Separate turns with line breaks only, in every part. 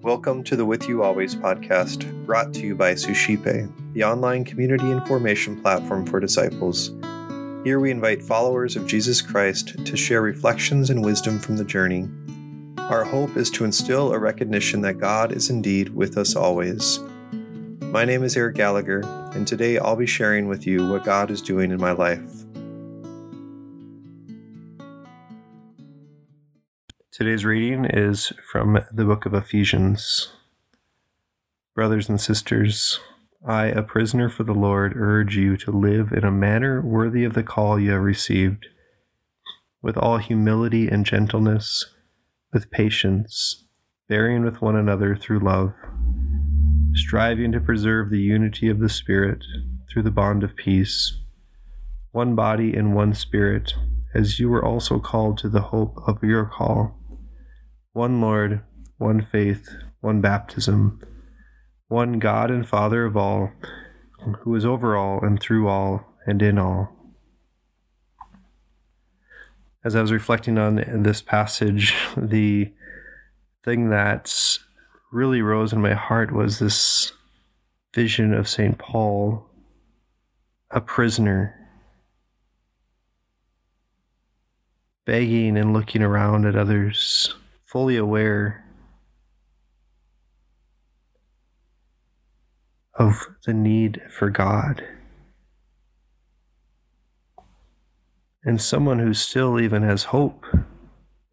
Welcome to the With You Always podcast, brought to you by Suscipe, the online community and formation platform for disciples. Here we invite followers of Jesus Christ to share reflections and wisdom from the journey. Our hope is to instill a recognition that God is indeed with us always. My name is Eric Gallagher, and today I'll be sharing with you what God is doing in my life. Today's reading is from the book of Ephesians. Brothers and sisters, I, a prisoner for the Lord, urge you to live in a manner worthy of the call you have received, with all humility and gentleness, with patience, bearing with one another through love, striving to preserve the unity of the Spirit through the bond of peace. One body and one Spirit, as you were also called to the hope of your call one Lord, one faith, one baptism, one God and Father of all, who is over all and through all and in all. As I was reflecting on this passage, the thing that really rose in my heart was this vision of St. Paul, a prisoner, begging and looking around at others fully aware of the need for God. And someone who still even has hope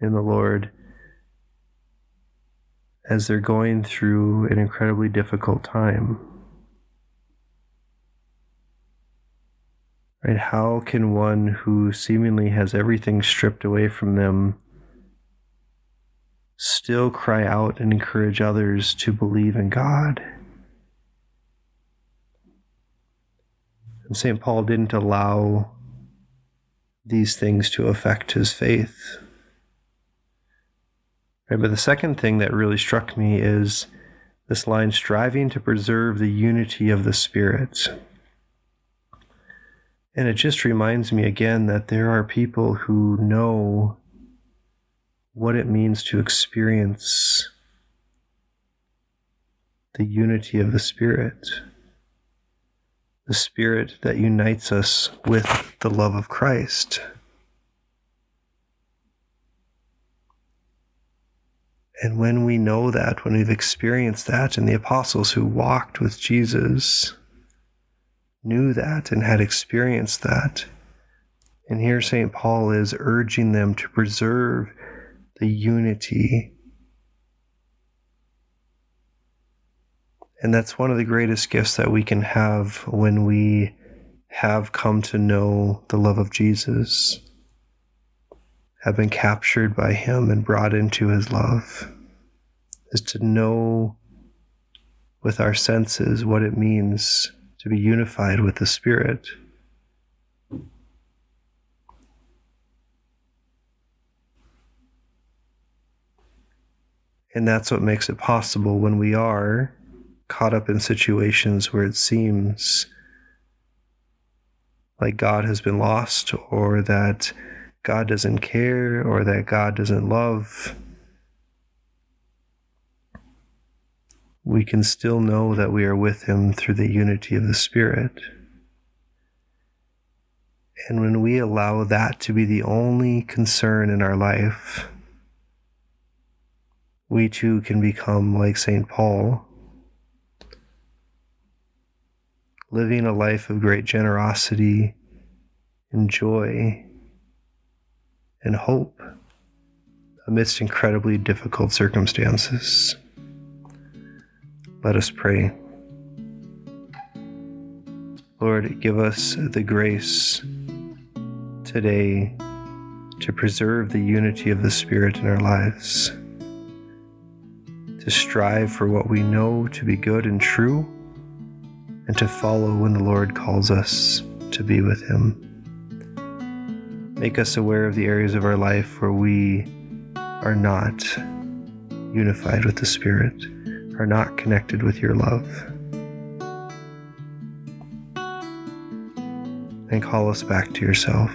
in the Lord as they're going through an incredibly difficult time. Right? How can one who seemingly has everything stripped away from them still cry out and encourage others to believe in God. And St. Paul didn't allow these things to affect his faith. Right, but the second thing that really struck me is this line striving to preserve the unity of the Spirit. And it just reminds me again that there are people who know what it means to experience the unity of the Spirit, the Spirit that unites us with the love of Christ. And when we know that, when we've experienced that, and the apostles who walked with Jesus knew that and had experienced that, and here St. Paul is urging them to preserve the unity. And that's one of the greatest gifts that we can have when we have come to know the love of Jesus, have been captured by Him and brought into His love, is to know with our senses what it means to be unified with the Spirit. And that's what makes it possible when we are caught up in situations where it seems like God has been lost or that God doesn't care or that God doesn't love. We can still know that we are with Him through the unity of the Spirit. And when we allow that to be the only concern in our life, we too can become like St. Paul, living a life of great generosity and joy and hope amidst incredibly difficult circumstances. Let us pray. Lord, give us the grace today to preserve the unity of the Spirit in our lives to strive for what we know to be good and true, and to follow when the Lord calls us to be with Him. Make us aware of the areas of our life where we are not unified with the Spirit, are not connected with your love. And call us back to yourself.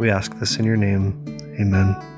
We ask this in your name. Amen.